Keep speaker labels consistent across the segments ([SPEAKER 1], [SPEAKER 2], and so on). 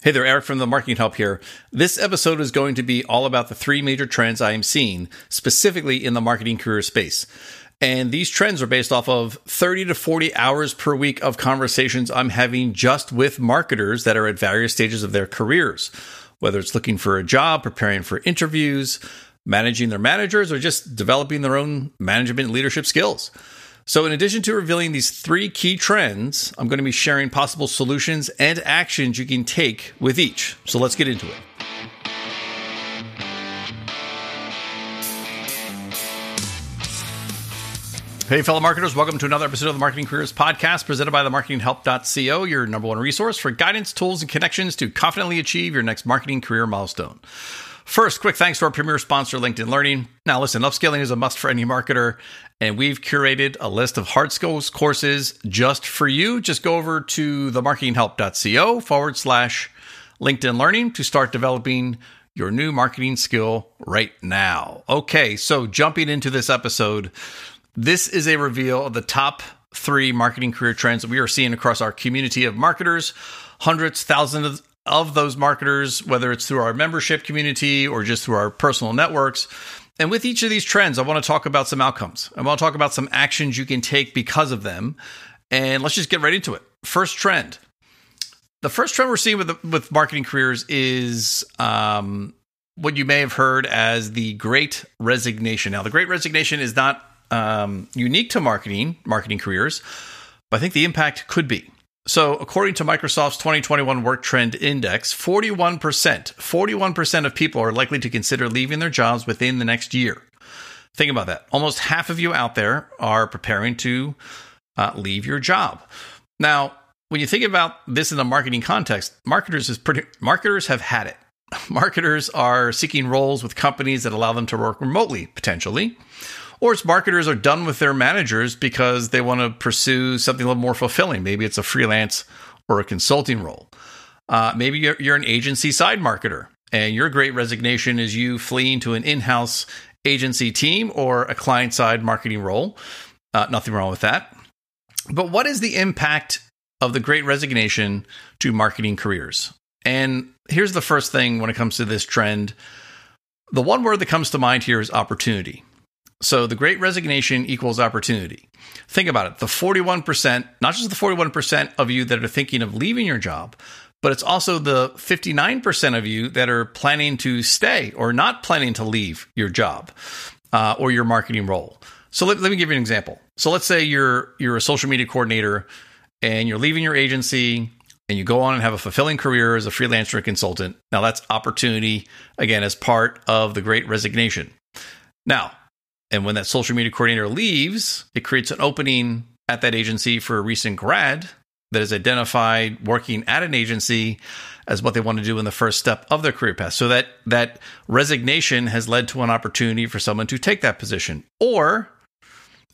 [SPEAKER 1] Hey there, Eric from the Marketing Help here. This episode is going to be all about the three major trends I am seeing, specifically in the marketing career space. And these trends are based off of 30 to 40 hours per week of conversations I'm having just with marketers that are at various stages of their careers, whether it's looking for a job, preparing for interviews, managing their managers, or just developing their own management and leadership skills. So, in addition to revealing these three key trends, I'm going to be sharing possible solutions and actions you can take with each. So, let's get into it. Hey, fellow marketers, welcome to another episode of the Marketing Careers Podcast presented by the marketinghelp.co, your number one resource for guidance, tools, and connections to confidently achieve your next marketing career milestone. First, quick thanks to our premier sponsor, LinkedIn Learning. Now, listen, upskilling is a must for any marketer, and we've curated a list of hard skills courses just for you. Just go over to themarketinghelp.co forward slash LinkedIn Learning to start developing your new marketing skill right now. Okay, so jumping into this episode, this is a reveal of the top three marketing career trends that we are seeing across our community of marketers hundreds, thousands of those marketers, whether it's through our membership community or just through our personal networks. And with each of these trends, I want to talk about some outcomes. I want to talk about some actions you can take because of them. And let's just get right into it. First trend. The first trend we're seeing with with marketing careers is um, what you may have heard as the Great Resignation. Now, the Great Resignation is not um, unique to marketing marketing careers, but I think the impact could be. So, according to Microsoft's 2021 Work Trend Index, 41%, 41% of people are likely to consider leaving their jobs within the next year. Think about that. Almost half of you out there are preparing to uh, leave your job. Now, when you think about this in a marketing context, marketers is pretty marketers have had it. Marketers are seeking roles with companies that allow them to work remotely, potentially or it's marketers are done with their managers because they want to pursue something a little more fulfilling. Maybe it's a freelance or a consulting role. Uh, maybe you're, you're an agency side marketer, and your great resignation is you fleeing to an in house agency team or a client side marketing role. Uh, nothing wrong with that. But what is the impact of the great resignation to marketing careers? And here's the first thing when it comes to this trend. The one word that comes to mind here is opportunity. So the great resignation equals opportunity. Think about it. The 41%, not just the 41% of you that are thinking of leaving your job, but it's also the 59% of you that are planning to stay or not planning to leave your job uh, or your marketing role. So let, let me give you an example. So let's say you're you're a social media coordinator and you're leaving your agency and you go on and have a fulfilling career as a freelancer and consultant. Now that's opportunity again as part of the great resignation. Now, and when that social media coordinator leaves, it creates an opening at that agency for a recent grad that is identified working at an agency as what they want to do in the first step of their career path. So that that resignation has led to an opportunity for someone to take that position. Or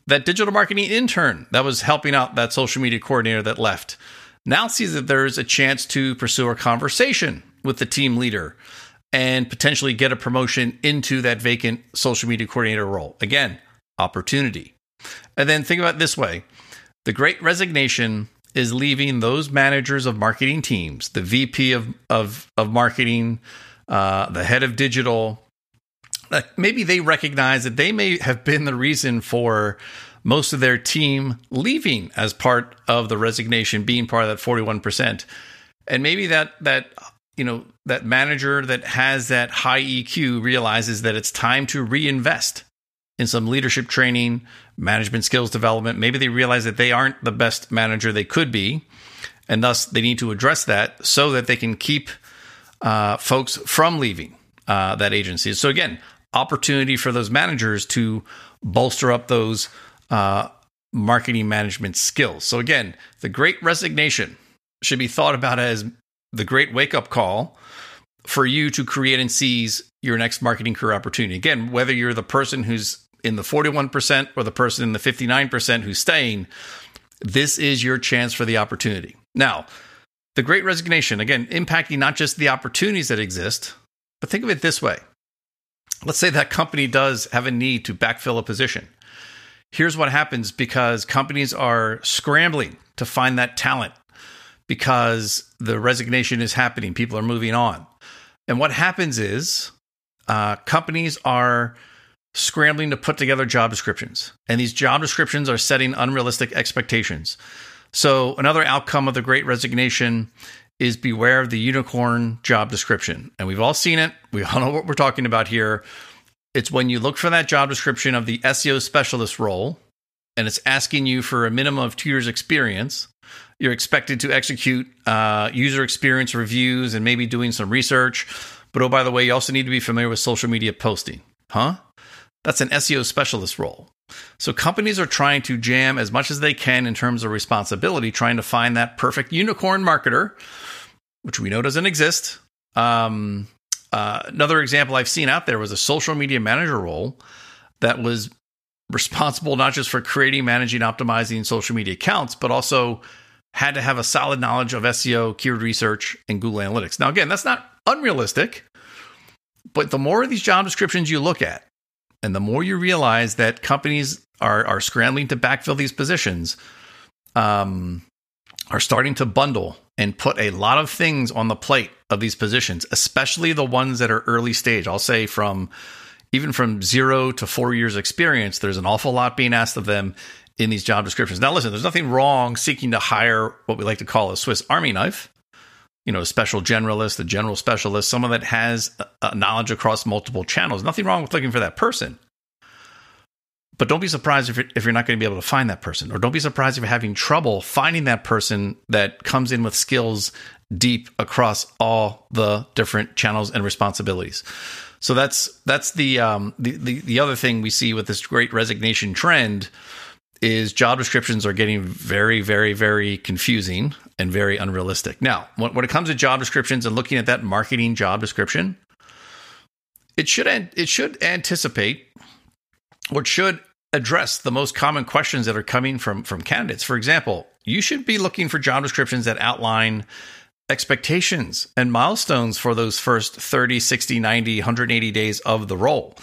[SPEAKER 1] that digital marketing intern that was helping out that social media coordinator that left now sees that there's a chance to pursue a conversation with the team leader and potentially get a promotion into that vacant social media coordinator role. Again, opportunity. And then think about this way the great resignation is leaving those managers of marketing teams, the VP of, of, of marketing, uh, the head of digital. Uh, maybe they recognize that they may have been the reason for most of their team leaving as part of the resignation, being part of that 41%. And maybe that that you know that manager that has that high EQ realizes that it's time to reinvest in some leadership training, management skills development. Maybe they realize that they aren't the best manager they could be, and thus they need to address that so that they can keep uh, folks from leaving uh, that agency. So again, opportunity for those managers to bolster up those uh, marketing management skills. So again, the Great Resignation should be thought about as the great wake up call for you to create and seize your next marketing career opportunity. Again, whether you're the person who's in the 41% or the person in the 59% who's staying, this is your chance for the opportunity. Now, the great resignation, again, impacting not just the opportunities that exist, but think of it this way. Let's say that company does have a need to backfill a position. Here's what happens because companies are scrambling to find that talent because the resignation is happening. People are moving on. And what happens is uh, companies are scrambling to put together job descriptions, and these job descriptions are setting unrealistic expectations. So, another outcome of the great resignation is beware of the unicorn job description. And we've all seen it. We all know what we're talking about here. It's when you look for that job description of the SEO specialist role, and it's asking you for a minimum of two years' experience. You're expected to execute uh, user experience reviews and maybe doing some research. But oh, by the way, you also need to be familiar with social media posting. Huh? That's an SEO specialist role. So companies are trying to jam as much as they can in terms of responsibility, trying to find that perfect unicorn marketer, which we know doesn't exist. Um, uh, another example I've seen out there was a social media manager role that was responsible not just for creating, managing, optimizing social media accounts, but also had to have a solid knowledge of SEO, keyword research, and Google Analytics. Now, again, that's not unrealistic, but the more of these job descriptions you look at, and the more you realize that companies are are scrambling to backfill these positions, um, are starting to bundle and put a lot of things on the plate of these positions, especially the ones that are early stage. I'll say from even from zero to four years experience, there's an awful lot being asked of them in these job descriptions. Now, listen, there's nothing wrong seeking to hire what we like to call a Swiss Army knife, you know, a special generalist, a general specialist, someone that has knowledge across multiple channels. Nothing wrong with looking for that person. But don't be surprised if you're, if you're not going to be able to find that person, or don't be surprised if you're having trouble finding that person that comes in with skills deep across all the different channels and responsibilities. So that's that's the um, the, the the other thing we see with this great resignation trend is job descriptions are getting very, very, very confusing and very unrealistic. Now, when, when it comes to job descriptions and looking at that marketing job description, it should it should anticipate or should address the most common questions that are coming from from candidates. For example, you should be looking for job descriptions that outline expectations and milestones for those first 30, 60, 90, 180 days of the role.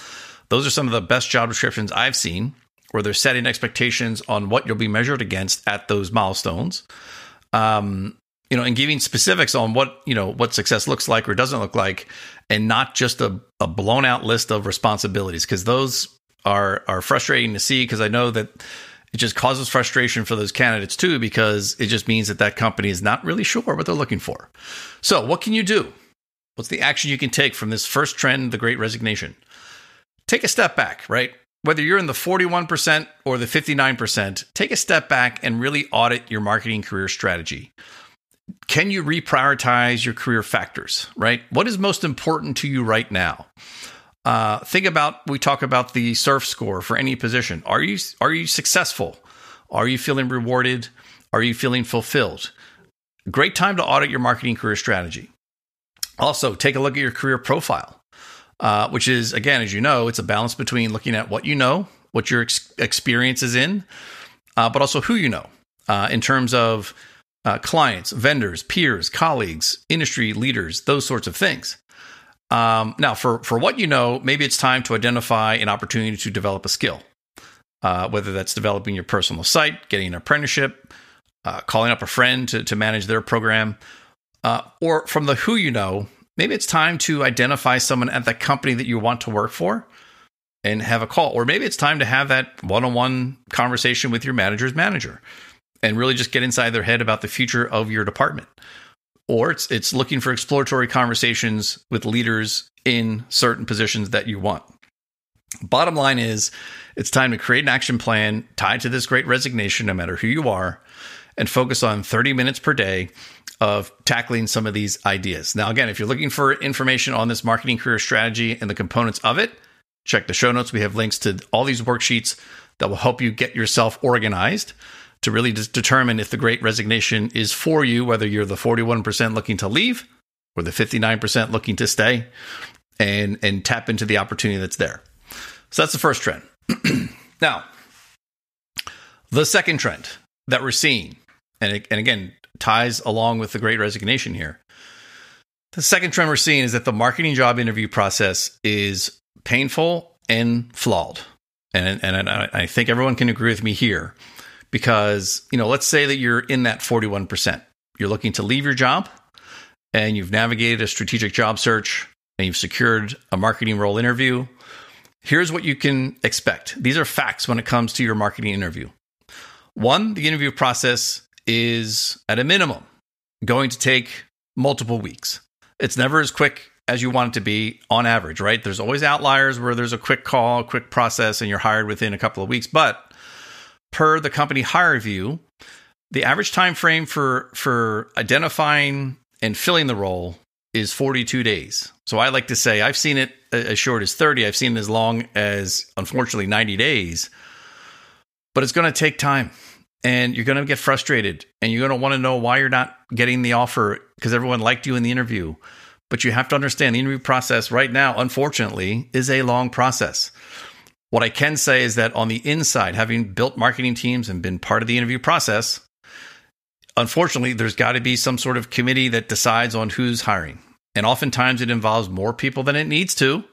[SPEAKER 1] Those are some of the best job descriptions I've seen where they're setting expectations on what you'll be measured against at those milestones. Um, you know, and giving specifics on what, you know, what success looks like or doesn't look like, and not just a, a blown out list of responsibilities, because those are are frustrating to see because I know that it just causes frustration for those candidates too, because it just means that that company is not really sure what they're looking for. So, what can you do? What's the action you can take from this first trend, the great resignation? Take a step back, right? whether you're in the 41% or the 59%, take a step back and really audit your marketing career strategy. Can you reprioritize your career factors, right? What is most important to you right now? Uh, think about we talk about the surf score for any position. Are you are you successful? Are you feeling rewarded? Are you feeling fulfilled? Great time to audit your marketing career strategy. Also, take a look at your career profile uh, which is, again, as you know, it's a balance between looking at what you know, what your ex- experience is in, uh, but also who you know uh, in terms of uh, clients, vendors, peers, colleagues, industry leaders, those sorts of things. Um, now, for, for what you know, maybe it's time to identify an opportunity to develop a skill, uh, whether that's developing your personal site, getting an apprenticeship, uh, calling up a friend to, to manage their program, or from the who you know, maybe it's time to identify someone at the company that you want to work for and have a call. Or maybe it's time to have that one on one conversation with your manager's manager and really just get inside their head about the future of your department. Or it's it's looking for exploratory conversations with leaders in certain positions that you want. Bottom line is it's time to create an action plan tied to this great resignation, no matter who you are, and focus on 30 minutes per day of tackling some of these ideas. Now, again, if you're looking for information on this marketing career strategy and the components of it, check the show notes. We have links to all these worksheets that will help you get yourself organized to really determine if the great resignation is for you, whether you're the 41% looking to leave or the 59% looking to stay and, and tap into the opportunity that's there. So that's the first trend. now, the second trend that we're seeing, and, and again, ties along with the great resignation here. The second trend we're seeing is that the marketing job interview process is painful and flawed. And, and I think everyone can agree with me here because, you know, let's say that you're in that 41%. you're looking to leave your job and you've navigated a strategic job search and you've secured a marketing role interview, here's what you can expect. These are facts when it comes to your marketing interview. One, the interview process is at a minimum going to take multiple weeks. It's never as quick as you want it to be on average, right? There's always outliers where there's a quick call, quick process, and you're hired within a couple of weeks. But per the company HireVue, the average time frame for for identifying and filling the role is 42 days. So I like to say I've seen it as short as 30. I've seen it as long as unfortunately 90 days. But it's going to take time and you're going to get frustrated and you're going to want to know why you're not getting the offer because everyone liked you in the interview. But you have to understand the interview process right now, unfortunately, is a long process. What I can say is that on the inside, having built marketing teams and been part of the interview process, unfortunately, there's got to be some sort of committee that decides on who's hiring. And oftentimes it involves more people than it needs to.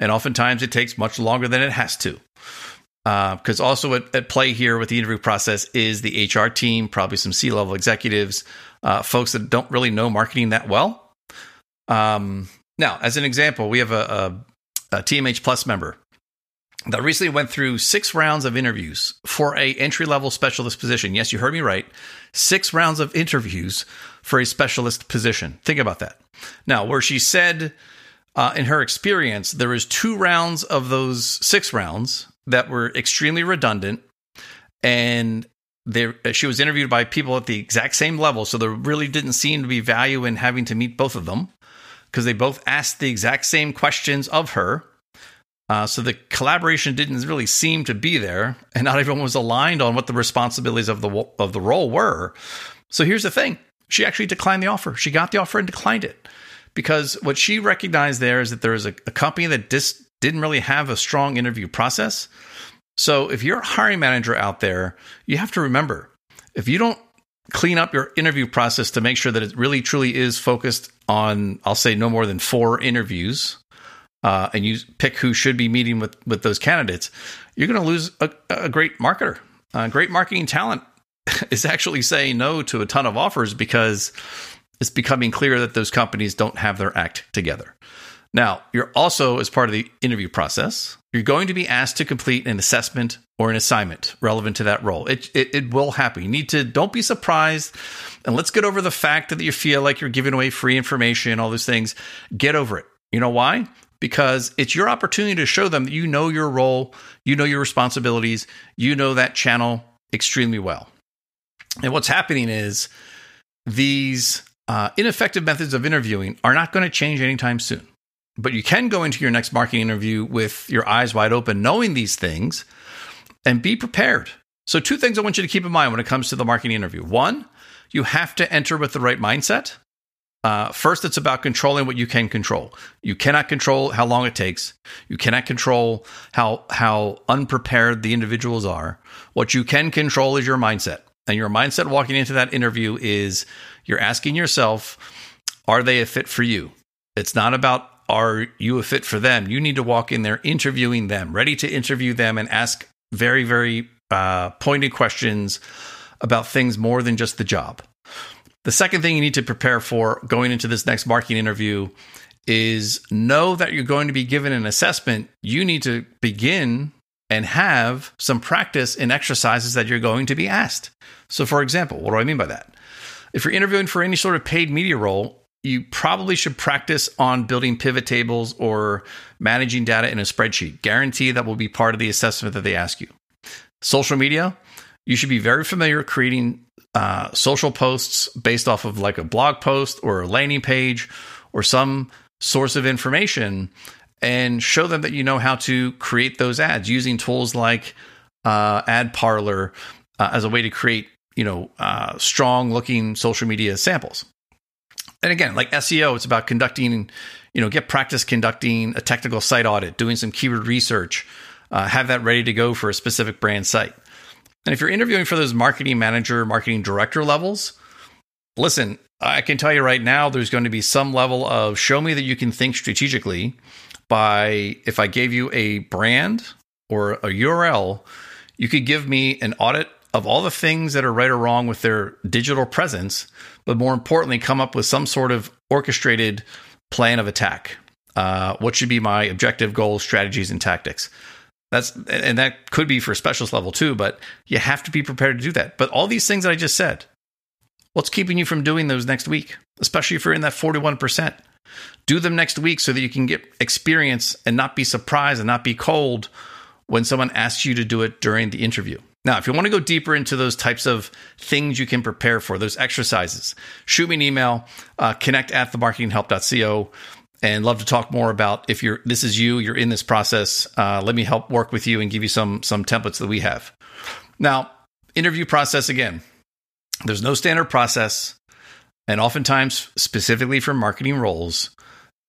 [SPEAKER 1] And oftentimes it takes much longer than it has to. Because uh, also at, at, play here with the interview process is the HR team, probably some C level executives, uh, folks that don't really know marketing that well. Um, now, as an example, we have a, a, a TMH Plus member that recently went through six rounds of interviews for a entry level specialist position. Yes, you heard me right. Six rounds of interviews for a specialist position. Think about that. Now, where she said uh, in her experience, there was two rounds of those six rounds that were extremely redundant, and there she was interviewed by people at the exact same level, so there really didn't seem to be value in having to meet both of them because they both asked the exact same questions of her uh, so the collaboration didn't really seem to be there, and not everyone was aligned on what the responsibilities of the of the role were. So here's the thing: she actually declined the offer. She got the offer and declined it because what she recognized there is that there is a, a company that dis, didn't really have a strong interview process. So if you're a hiring manager out there, you have to remember if you don't clean up your interview process to make sure that it really truly is focused on, I'll say no more than four interviews uh, and you pick who should be meeting with with those candidates, you're going to lose a, a, great marketer. Uh, great marketing talent is actually saying no to a ton of offers because it's becoming clear that those companies don't have their act together. Now, you're also, as part of the interview process, you're going to be asked to complete an assessment or an assignment relevant to that role. It, it, it, will happen. You need to, don't be surprised. And let's get over the fact that you feel like you're giving away free information, all those things. Get over it. You know why? Because it's your opportunity to show them that you know your role, you know your responsibilities, you know that channel extremely well. And what's happening is these uh, ineffective methods of interviewing are not going to change anytime soon. But you can go into your next marketing interview with your eyes wide open, knowing these things, and be prepared. So, two things I want you to keep in mind when it comes to the marketing interview. One, you have to enter with the right mindset. Uh, first, it's about controlling what you can control. You cannot control how long it takes. You cannot control how how unprepared the individuals are. What you can control is your mindset. And your mindset walking into that interview is you're asking yourself, are they a fit for you? It's not about are you a fit for them. You need to walk in there interviewing them, ready to interview them and ask very, very uh, pointed questions about things more than just the job. The second thing you need to prepare for going into this next marketing interview is know that you're going to be given an assessment. You need to begin and have some practice in exercises that you're going to be asked. So, for example, what do I mean by that? If you're interviewing for any sort of paid media role, you probably should practice on building pivot tables or managing data in a spreadsheet. Guarantee that will be part of the assessment that they ask you. Social media, you should be very familiar creating uh, social posts based off of like a blog post or a landing page or some source of information and show them that you know how to create those ads using tools like uh, AdParlor uh, as a way to create you know uh, strong looking social media samples. And again like seo it's about conducting you know get practice conducting a technical site audit doing some keyword research uh, have that ready to go for a specific brand site and if you're interviewing for those marketing manager, marketing director levels, listen, I can tell you right now, there's going to be some level of show me that you can think strategically by if I gave you a brand or a URL, you could give me an audit of all the things that are right or wrong with their digital presence but more importantly, come up with some sort of orchestrated plan of attack. Uh, what should be my objective, goals, strategies, and tactics? That's and that could be for specialist level too, but you have to be prepared to do that. But all these things that I just said, what's keeping you from doing those next week? Especially if you're in that 41%. Do them next week so that you can get experience and not be surprised and not be cold when someone asks you to do it during the interview. Now, if you want to go deeper into those types of things you can prepare for, those exercises, shoot me an email, uh, connect at themarketinghelp.co and love to talk more about if you're this is you you're in this process uh, let me help work with you and give you some some templates that we have. Now interview process again. There's no standard process and oftentimes specifically for marketing roles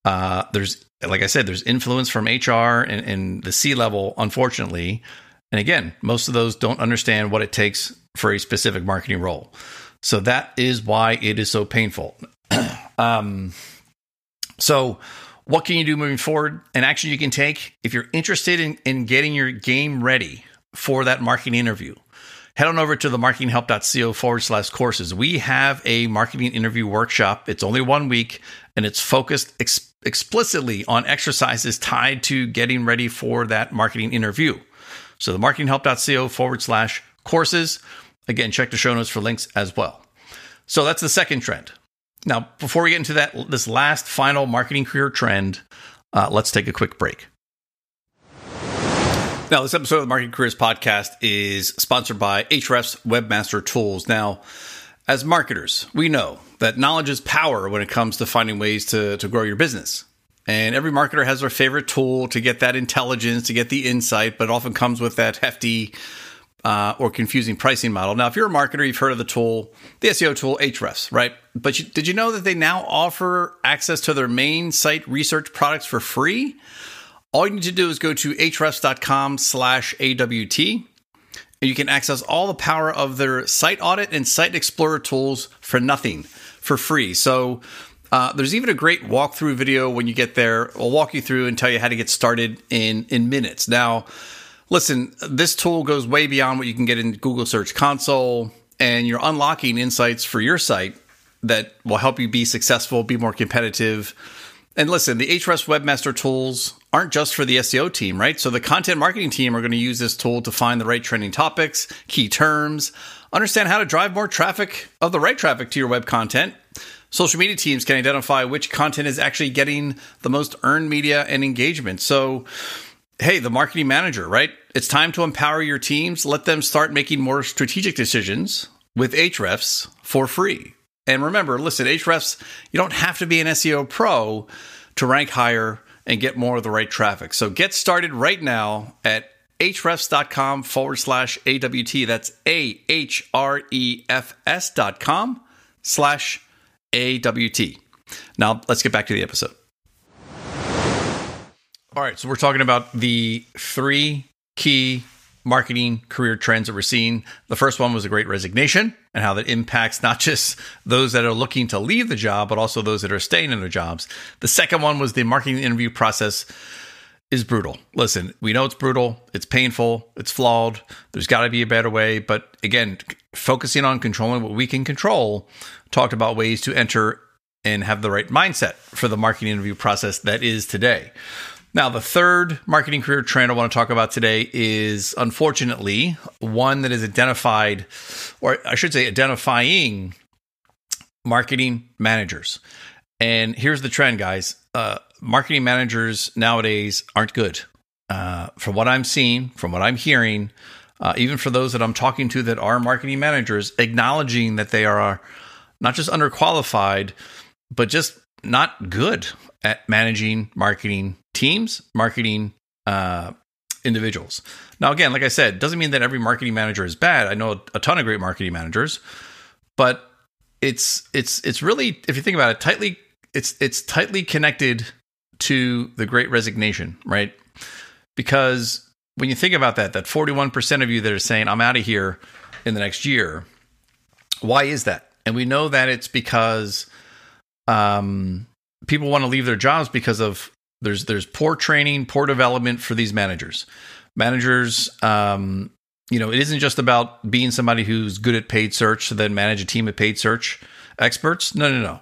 [SPEAKER 1] uh, there's like i said there's influence from hr and, and the c level unfortunately. And again most of those don't understand what it takes for a specific marketing role. So that is why it is so painful. Um, so, what can you do moving forward? An action you can take if you're interested in, in getting your game ready for that marketing interview. Head on over to the marketinghelp.co forward slash courses. We have a marketing interview workshop. It's only one week and it's focused ex- explicitly on exercises tied to getting ready for that marketing interview. So the marketinghelp.co forward slash courses. Again, check the show notes for links as well. So that's the second trend. Now, before we get into that, this last final marketing career trend, uh, let's take a quick break. Now, this episode of the Marketing Careers Podcast is sponsored by Ahrefs Webmaster Tools. Now, as marketers, we know that knowledge is power when it comes to finding ways to, to grow your business. And every marketer has their favorite tool to get that intelligence, to get the insight, but often comes with that hefty uh, or confusing pricing model. Now, if you're a marketer, you've heard of the tool, the SEO tool Ahrefs, right? But you, did you know that they now offer access to their main site research products for free? All you need to do is go to ahrefs.com slash AWT, and you can access all the power of their site audit and site explorer tools for nothing, for free. So uh, there's even a great walkthrough video when you get there. I'll walk you through and tell you how to get started in, in minutes. Now, Listen, this tool goes way beyond what you can get in Google Search Console, and you're unlocking insights for your site that will help you be successful, be more competitive. And listen, the Ahrefs Webmaster tools aren't just for the SEO team, right? So the content marketing team are going to use this tool to find the right trending topics, key terms, understand how to drive more traffic of the right traffic to your web content. Social media teams can identify which content is actually getting the most earned media and engagement. So hey, the marketing manager, right? It's time to empower your teams. Let them start making more strategic decisions with Ahrefs for free. And remember, listen, Ahrefs, you don't have to be an SEO pro to rank higher and get more of the right traffic. So get started right now at ahrefs.com forward slash AWT. That's A H R E F S dot com slash AWT. Now let's get back to the episode. All right, so we're talking about the three key marketing career trends that we're seeing. The first one was the great resignation and how that impacts not just those that are looking to leave the job, but also those that are staying in their jobs. The second one was the marketing interview process is brutal. Listen, we know it's brutal, it's painful, it's flawed. There's got to be a better way. But again, focusing on controlling what we can control, talked about ways to enter and have the right mindset for the marketing interview process that is today. Now, the third marketing career trend I want to talk about today is unfortunately one that is identified, or I should say, identifying marketing managers. And here's the trend, guys uh, marketing managers nowadays aren't good. Uh, from what I'm seeing, from what I'm hearing, uh, even for those that I'm talking to that are marketing managers, acknowledging that they are not just underqualified, but just not good at managing marketing teams, marketing uh, individuals. Now, again, like I said, doesn't mean that every marketing manager is bad. I know a ton of great marketing managers, but it's it's it's really, if you think about it, tightly it's it's tightly connected to the Great Resignation, right? Because when you think about that, that 41% of you that are saying, I'm out of here in the next year, why is that? And we know that it's because um, people want to leave their jobs because of there's there's poor training, poor development for these managers. Managers, um, you know, it isn't just about being somebody who's good at paid search to then manage a team of paid search experts. No, no, no.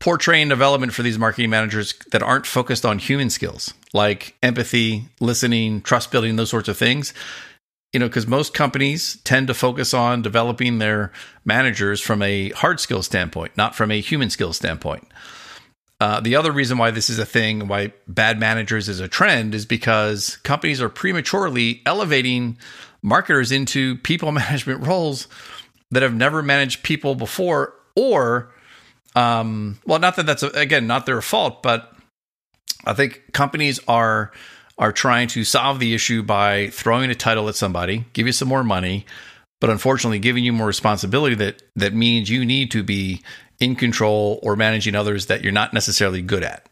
[SPEAKER 1] Poor training development for these marketing managers that aren't focused on human skills like empathy, listening, trust building, those sorts of things. You know, because most companies tend to focus on developing their managers from a hard skill standpoint, not from a human skill standpoint. Uh, the other reason why this is a thing, why bad managers is a trend, is because companies are prematurely elevating marketers into people management roles that have never managed people before, or, um, well, not that that's again not their fault, but I think companies are are trying to solve the issue by throwing a title at somebody, give you some more money, but unfortunately giving you more responsibility that that means you need to be in control or managing others that you're not necessarily good at.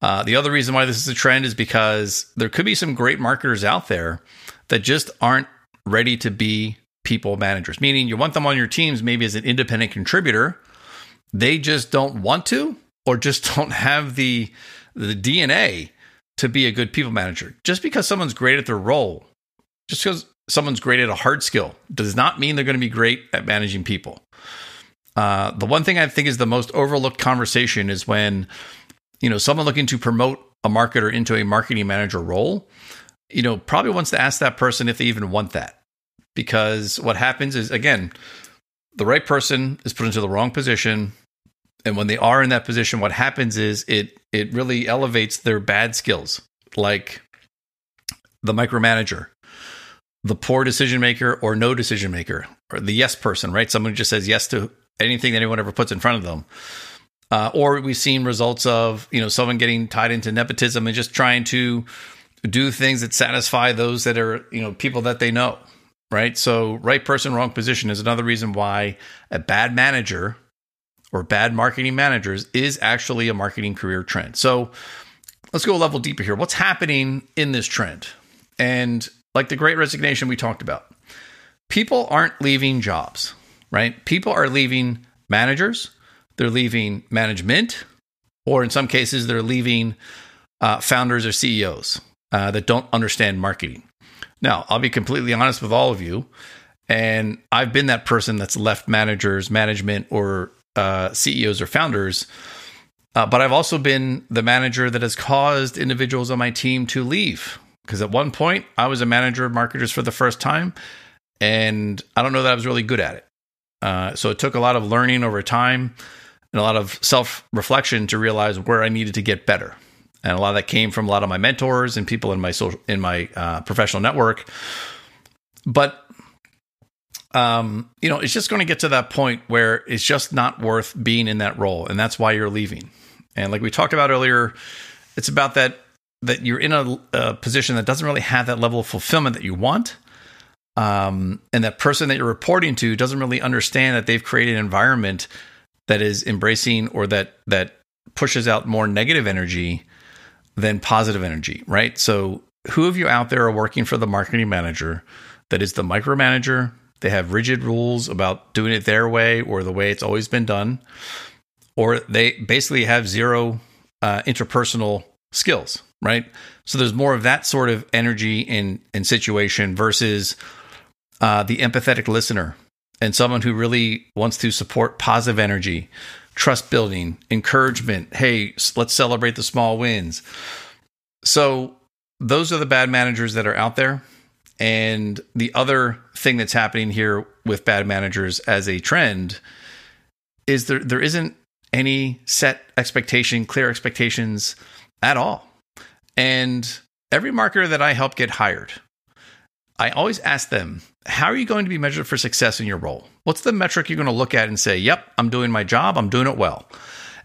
[SPEAKER 1] Uh, the other reason why this is a trend is because there could be some great marketers out there that just aren't ready to be people managers, meaning you want them on your teams maybe as an independent contributor. They just don't want to or just don't have the the DNA to be a good people manager. Just because someone's great at their role, just because someone's great at a hard skill does not mean they're going to be great at managing people. Uh, the one thing I think is the most overlooked conversation is when, you know, someone looking to promote a marketer into a marketing manager role, you know, probably wants to ask that person if they even want that. Because what happens is, again, the right person is put into the wrong position. And when they are in that position, what happens is it it really elevates their bad skills, like the micromanager, the poor decision maker or no decision maker, or the yes person, right? Someone who just says yes to anything that anyone ever puts in front of them. Uh, or we've seen results of you know someone getting tied into nepotism and just trying to do things that satisfy those that are you know people that they know right so right person wrong position is another reason why a bad manager or bad marketing managers is actually a marketing career trend so let's go a level deeper here what's happening in this trend and like the great resignation we talked about people aren't leaving jobs right? People are leaving managers, they're leaving management, or in some cases, they're leaving uh, founders or CEOs uh, that don't understand marketing. Now, I'll be completely honest with all of you, and I've been that person that's left managers, management, or uh, CEOs or founders. Uh, but I've also been the manager that has caused individuals on my team to leave. Because at one point, I was a manager of marketers for the first time, and I don't know that I was really good at it. Uh, so it took a lot of learning over time and a lot of self reflection to realize where I needed to get better. And a lot of that came from a lot of my mentors and people in my social in my uh, professional network. But um, you know, it's just going to get to that point where it's just not worth being in that role, and that's why you're leaving. And like we talked about earlier, it's about that that you're in a, a position that doesn't really have that level of fulfillment that you want um, and that person that you're reporting to doesn't really understand that they've created an environment that is embracing or that that pushes out more negative energy than positive energy, right? So, who of you out there are working for the marketing manager that is the micromanager? They have rigid rules about doing it their way or the way it's always been done, or they basically have zero uh, interpersonal skills, right? So there's more of that sort of energy in in situation versus uh, the empathetic listener and someone who really wants to support positive energy, trust building, encouragement. Hey, let's celebrate the small wins. So, those are the bad managers that are out there. And the other thing that's happening here with bad managers as a trend is there there isn't any set expectation, clear expectations at all. And every marketer that I help get hired, I always ask them, how are you going to be measured for success in your role? What's the metric you're going to look at and say, yep, I'm doing my job, I'm doing it well?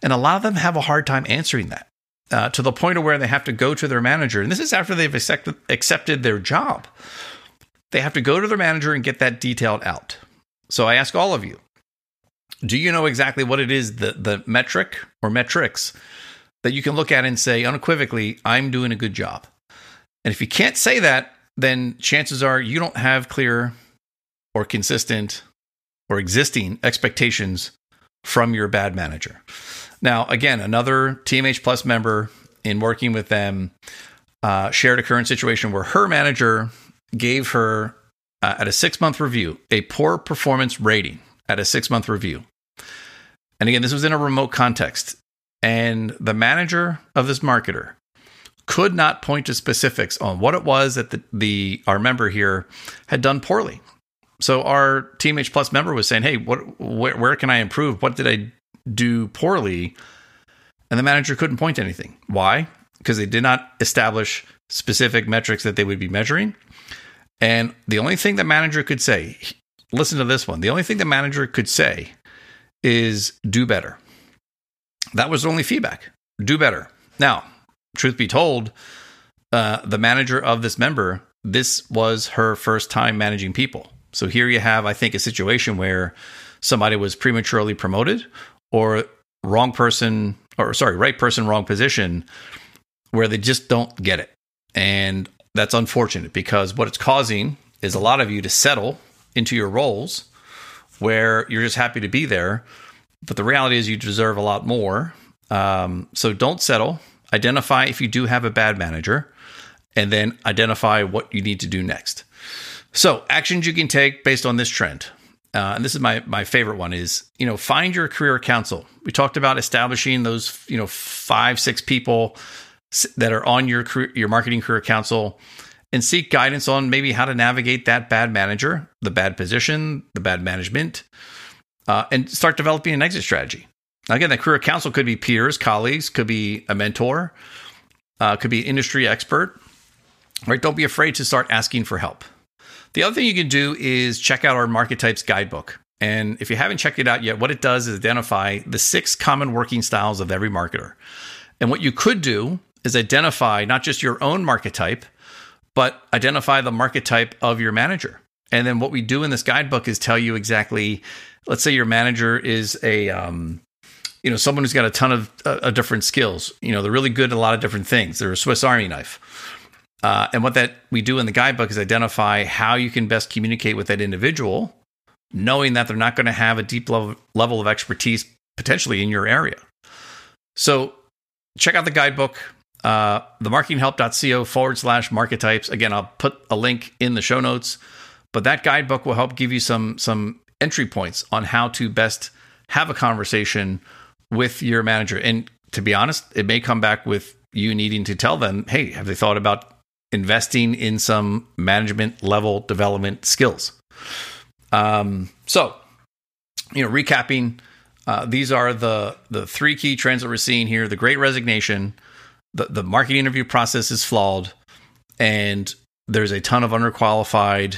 [SPEAKER 1] And a lot of them have a hard time answering that uh, to the point of where they have to go to their manager. And this is after they've accepted, accepted their job. They have to go to their manager and get that detailed out. So I ask all of you, do you know exactly what it is, the, the metric or metrics that you can look at and say unequivocally, I'm doing a good job? And if you can't say that, then chances are you don't have clear or consistent or existing expectations from your bad manager. Now, again, another TMH Plus member in working with them uh, shared a current situation where her manager gave her, uh, at a six month review, a poor performance rating at a six month review. And again, this was in a remote context. And the manager of this marketer could not point to specifics on what it was that the, the our member here had done poorly. So our TMH Plus member was saying, "Hey, what where, where can I improve? What did I do poorly?" And the manager couldn't point to anything. Why? Because they did not establish specific metrics that they would be measuring. And the only thing the manager could say, listen to this one. The only thing the manager could say is do better. That was the only feedback. Do better. Now, truth be told, uh, the manager of this member, this was her first time managing people. So here you have, I think, a situation where somebody was prematurely promoted or wrong person, or sorry, right person, wrong position, where they just don't get it. And that's unfortunate because what it's causing is a lot of you to settle into your roles where you're just happy to be there. But the reality is you deserve a lot more. Um, so don't settle. Identify if you do have a bad manager and then identify what you need to do next. So actions you can take based on this trend. Uh, and this is my my favorite one is you know find your career council. We talked about establishing those you know five six people that are on your career, your marketing career council and seek guidance on maybe how to navigate that bad manager, the bad position, the bad management, uh, and start developing an exit strategy. Again, the career council could be peers, colleagues, could be a mentor, uh, could be an industry expert. Right? Don't be afraid to start asking for help. The other thing you can do is check out our Marketypes guidebook. And if you haven't checked it out yet, what it does is identify the six common working styles of every marketer. And what you could do is identify not just your own Marketype, but identify the Marketype of your manager. And then what we do in this guidebook is tell you exactly, let's say your manager is a, um, you know, someone who's got a ton of uh, different skills. You know, they're really good at a lot of different things. They're a Swiss Army knife. Uh, and what that we do in the guidebook is identify how you can best communicate with that individual, knowing that they're not going to have a deep level, level of expertise potentially in your area. So check out the guidebook uh, themarketinghelp.co forward slash marketypes. Again, I'll put a link in the show notes, but that guidebook will help give you some some entry points on how to best have a conversation with your manager. And to be honest, it may come back with you needing to tell them, hey, have they thought about investing in some management level development skills? Um, so, you know, recapping, uh, these are the the three key trends that we're seeing here: the Great Resignation, the, the marketing interview process is flawed and there's a ton of underqualified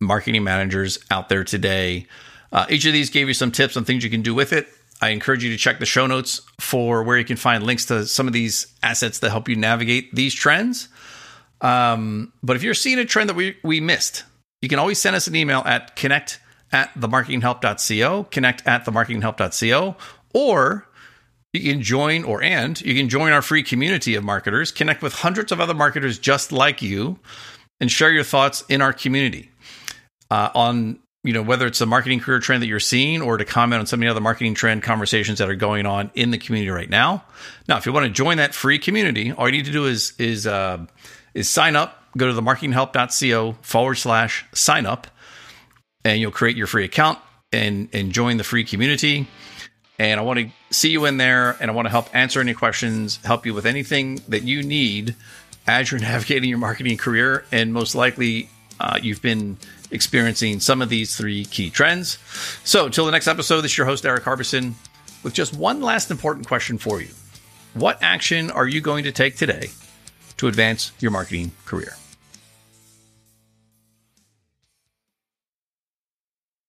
[SPEAKER 1] marketing managers out there today. Uh, each of these gave you some tips on things you can do with it. I encourage you to check the show notes for where you can find links to some of these assets that help you navigate these trends. Um, but if you're seeing a trend that we, we missed, you can always send us an email at connect at themarketinghelp.co, connect at themarketinghelp.co, or you can join or and you can join our free community of marketers, connect with hundreds of other marketers just like you, and share your thoughts in our community uh, on you know whether it's a marketing career trend that you're seeing or to comment on some of the other marketing trend conversations that are going on in the community right now. Now, if you want to join that free community, all you need to do is is uh, is sign up. Go to the marketinghelp.co forward slash sign up, and you'll create your free account and and join the free community. And I want to see you in there and I want to help answer any questions, help you with anything that you need as you're navigating your marketing career. And most likely, uh, you've been experiencing some of these three key trends. So, till the next episode, this is your host, Eric Harbison, with just one last important question for you What action are you going to take today to advance your marketing career?